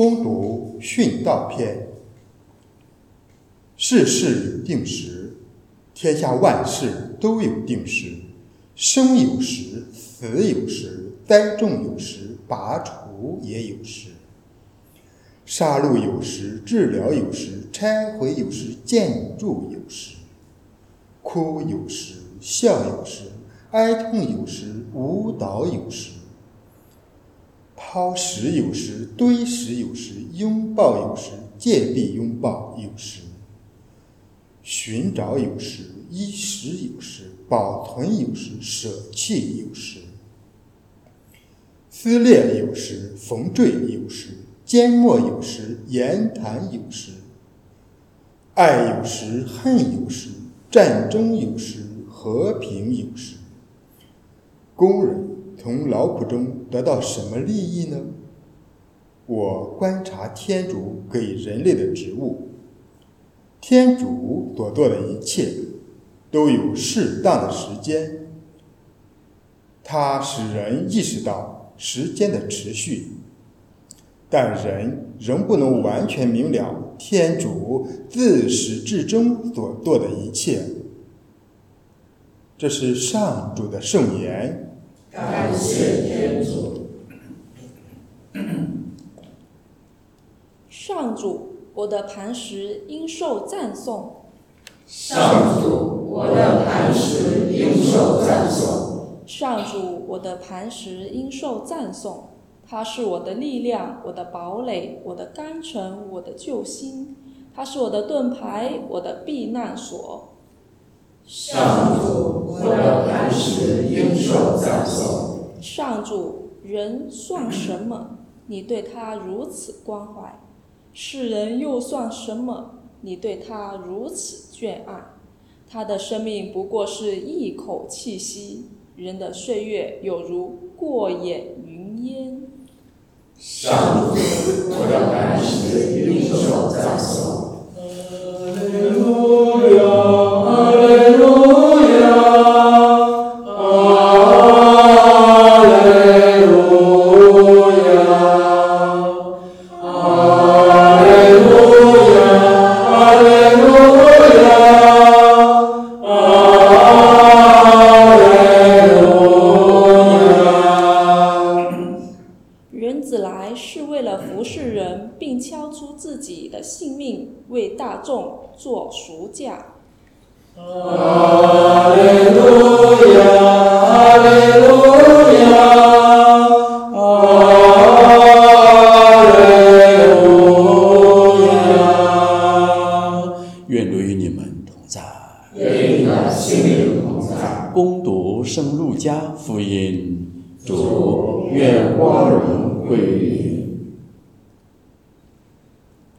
攻读训道篇。世事有定时，天下万事都有定时。生有时，死有时，栽种有时，拔除也有时。杀戮有时，治疗有时，拆毁有时，建筑有时。哭有时，笑有时，哀痛有时，舞蹈有时。抛石有时，堆石有时，拥抱有时，借力拥抱有时。寻找有时，衣食有时，保存有时，舍弃有时。撕裂有时，缝缀有时，缄默有时，言谈有时。爱有时，恨有时，战争有时，和平有时。工人从劳苦中得到什么利益呢？我观察天主给人类的职务。天主所做的一切都有适当的时间，它使人意识到时间的持续，但人仍不能完全明了天主自始至终所做的一切。这是上主的圣言。感谢天主，上主，我的磐石应受赞颂。上主，我的磐石应受赞颂。上主，我的磐石应受赞颂。他是我的力量，我的堡垒，我的甘城，我的救星。他是我的盾牌，我的避难所。上主，我的磐石应受赞颂。上主，人算什么？你对他如此关怀；世人又算什么？你对他如此眷爱。他的生命不过是一口气息，人的岁月有如过眼云烟。上主，我的磐石应受赞颂。为了服侍人，并敲出自己的性命，为大众做赎价。哈利路亚，哈利路亚，哈利路亚。愿主与你们同在。愿你的心灵同在。攻读圣路加福音。主，愿光荣归于。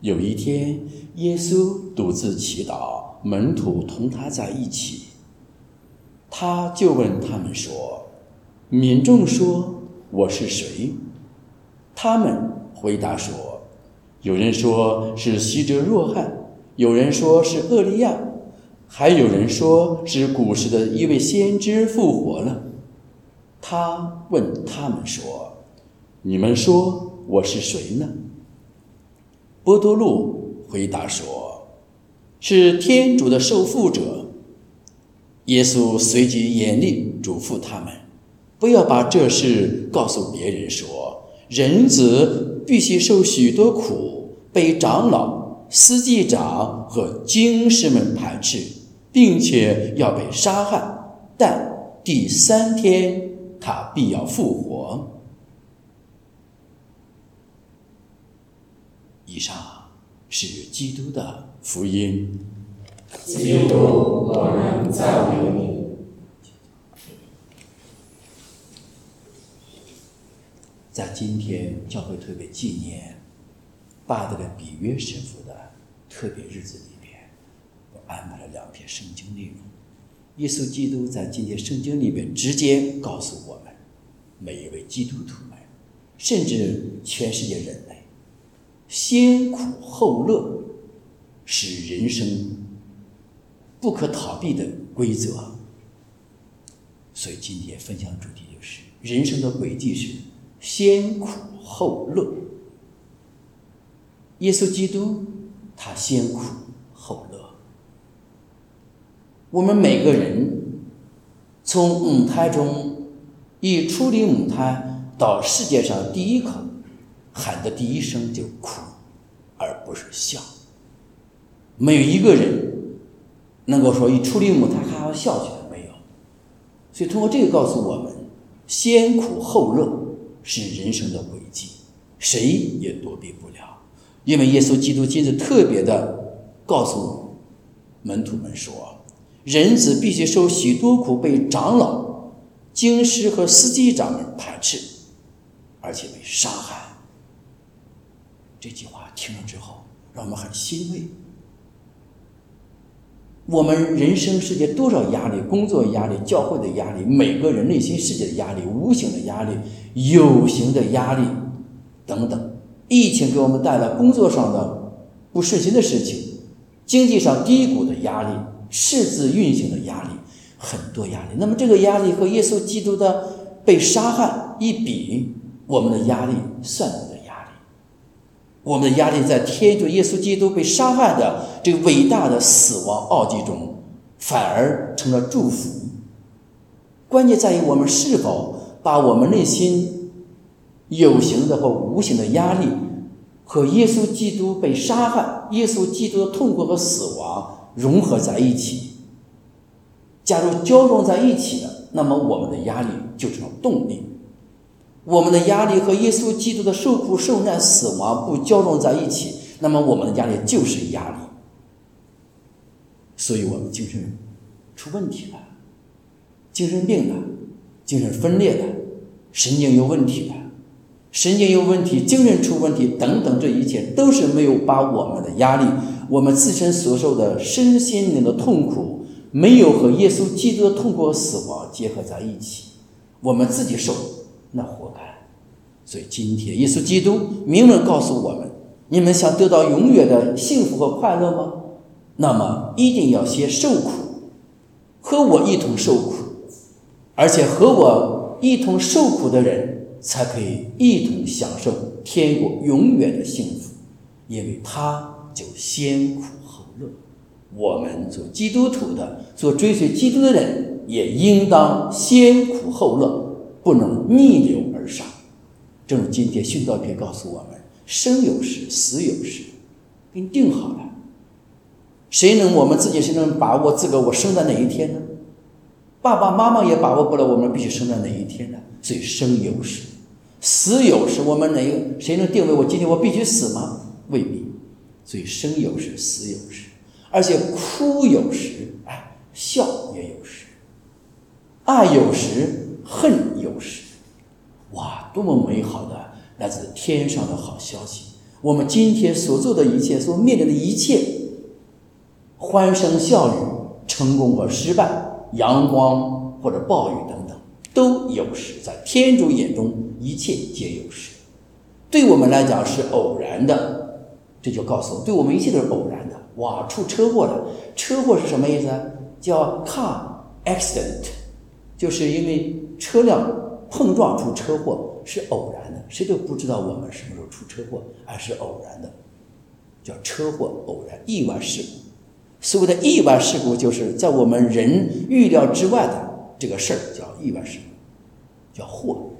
有一天，耶稣独自祈祷，门徒同他在一起。他就问他们说：“民众说我是谁？”他们回答说：“有人说是希哲若翰，有人说是厄利亚，还有人说是古时的一位先知复活了。”他问他们说：“你们说我是谁呢？”波多禄回答说：“是天主的受缚者。”耶稣随即严厉嘱咐他们，不要把这事告诉别人说，人子必须受许多苦，被长老、司祭长和经师们排斥，并且要被杀害，但第三天他必要复活。以上是基督的福音。基督，我们赞美你。在今天，教会特别纪念巴德的比约神父的特别日子里边，我安排了两篇圣经内容。耶稣基督在今天圣经里边直接告诉我们，每一位基督徒们，甚至全世界人类，先苦后乐是人生不可逃避的规则。所以今天分享主题就是人生的轨迹是先苦后乐。耶稣基督他先苦后乐。我们每个人从母胎中一出离母胎到世界上第一口喊的第一声就哭，而不是笑。没有一个人能够说一出离母胎还要笑起来，没有。所以通过这个告诉我们，先苦后乐是人生的轨迹，谁也躲避不了。因为耶稣基督今日特别的告诉门徒们说。人子必须受许多苦，被长老、经师和司机长们排斥，而且被杀害。这句话听了之后，让我们很欣慰。我们人生世界多少压力，工作压力、教会的压力，每个人内心世界的压力，无形的压力、有形的压力等等。疫情给我们带来工作上的不顺心的事情，经济上低谷的压力。赤字运行的压力很多压力，那么这个压力和耶稣基督的被杀害一比，我们的压力算。我们的压力在天主耶稣基督被杀害的这个伟大的死亡奥迹中，反而成了祝福。关键在于我们是否把我们内心有形的和无形的压力和耶稣基督被杀害、耶稣基督的痛苦和死亡。融合在一起，假如交融在一起了，那么我们的压力就成了动力。我们的压力和耶稣基督的受苦受难死亡不交融在一起，那么我们的压力就是压力。所以我们精神出问题了，精神病了，精神分裂了，神经有问题了，神经有问题，精神出问题等等，这一切都是没有把我们的压力。我们自身所受的身心灵的痛苦，没有和耶稣基督的痛苦死亡结合在一起，我们自己受，那活该。所以今天耶稣基督明文告诉我们：你们想得到永远的幸福和快乐吗？那么一定要先受苦，和我一同受苦，而且和我一同受苦的人，才可以一同享受天国永远的幸福，因为他。就先苦后乐。我们做基督徒的，做追随基督的人，也应当先苦后乐，不能逆流而上。正如今天训道篇告诉我们：生有时，死有时，给你定好了。谁能我们自己谁能把握自个我生在哪一天呢？爸爸妈妈也把握不了我们必须生在哪一天呢？所以生有时，死有时，我们哪谁能定位我今天我必须死吗？未必。所以生有时，死有时，而且哭有时，哎，笑也有时，爱有时，恨有时，哇，多么美好的来自天上的好消息！我们今天所做的一切，所面临的一切，欢声笑语，成功和失败，阳光或者暴雨等等，都有时，在天主眼中，一切皆有时。对我们来讲是偶然的。这就告诉我，对我们一切都是偶然的。哇，出车祸了！车祸是什么意思？叫 car accident，就是因为车辆碰撞出车祸是偶然的，谁都不知道我们什么时候出车祸，而是偶然的，叫车祸偶然意外事故。所谓的意外事故，就是在我们人预料之外的这个事儿，叫意外事故，叫祸。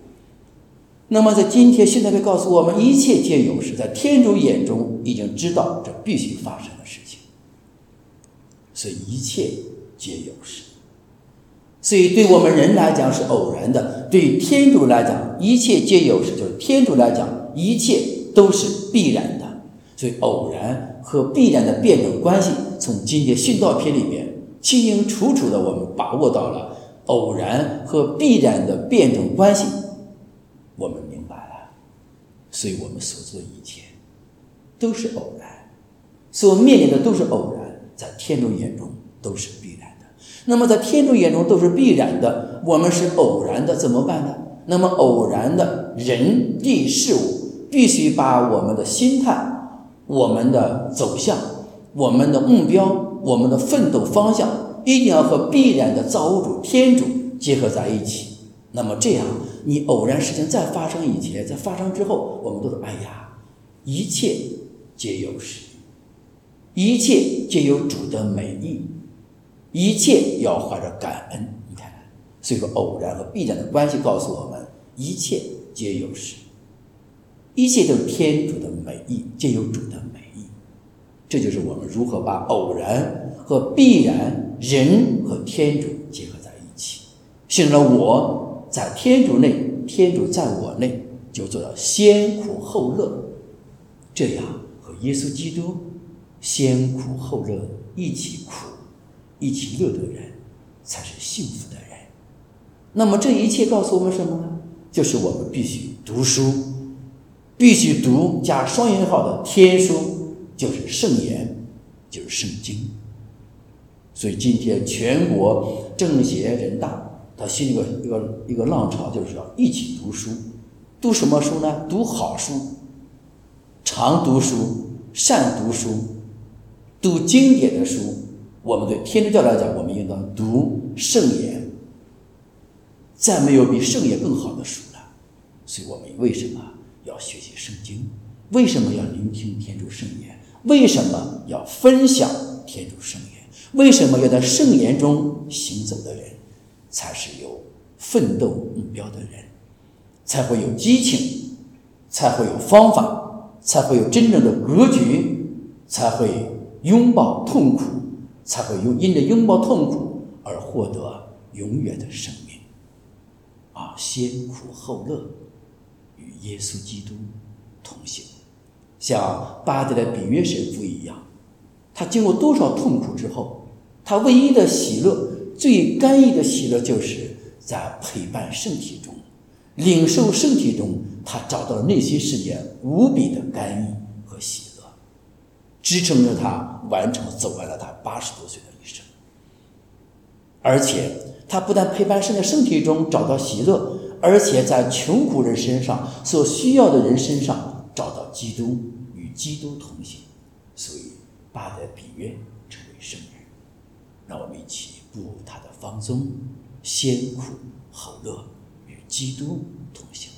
那么，在今天，现在会告诉我们，一切皆有时，在天主眼中已经知道这必须发生的事情，所以一切皆有时。所以，对我们人来讲是偶然的；对天主来讲，一切皆有时，就是天主来讲，一切都是必然的。所以，偶然和必然的辩证关系，从今天训道篇里面清清楚楚的，我们把握到了偶然和必然的辩证关系。我们明白了，所以我们所做的一切都是偶然，所面临的都是偶然，在天主眼中都是必然。那么在天主眼中都是必然的，我们是偶然的，怎么办呢？那么偶然的人地事物，必须把我们的心态、我们的走向、我们的目标、我们的奋斗方向，一定要和必然的造物主天主结合在一起。那么这样。你偶然事情在发生以前，在发生之后，我们都说：“哎呀，一切皆有时，一切皆有主的美意，一切要怀着感恩。你看，所以说偶然和必然的关系告诉我们，一切皆有时，一切都是天主的美意，皆有主的美意。这就是我们如何把偶然和必然、人和天主结合在一起，形成了我在天主内，天主在我内，就做到先苦后乐。这样和耶稣基督先苦后乐，一起苦，一起乐的人，才是幸福的人。那么这一切告诉我们什么呢？就是我们必须读书，必须读加双引号的天书，就是圣言，就是圣经。所以今天全国政协人大，他兴一个一个一个浪潮，就是要一起读书。读什么书呢？读好书。常读书，善读书，读经典的书。我们对天主教来讲，我们应当读圣言。再没有比圣言更好的书了。所以我们为什么要学习圣经？为什么要聆听天主圣言？为什么要分享天主圣言？为什么要在圣言中行走的人，才是有奋斗目标的人，才会有激情，才会有方法。才会有真正的格局，才会拥抱痛苦，才会用因着拥抱痛苦而获得永远的生命。啊，先苦后乐，与耶稣基督同行，像巴德的比约神父一样，他经过多少痛苦之后，他唯一的喜乐、最甘意的喜乐，就是在陪伴圣体中，领受圣体中。他找到了内心世界无比的甘意，支撑着他完成走完了他八十多岁的一生。而且他不但陪伴圣在身体中找到喜乐，而且在穷苦人身上所需要的人身上找到基督，与基督同行。所以巴德比约成为圣人。让我们一起步入他的芳踪，先苦后乐，与基督同行。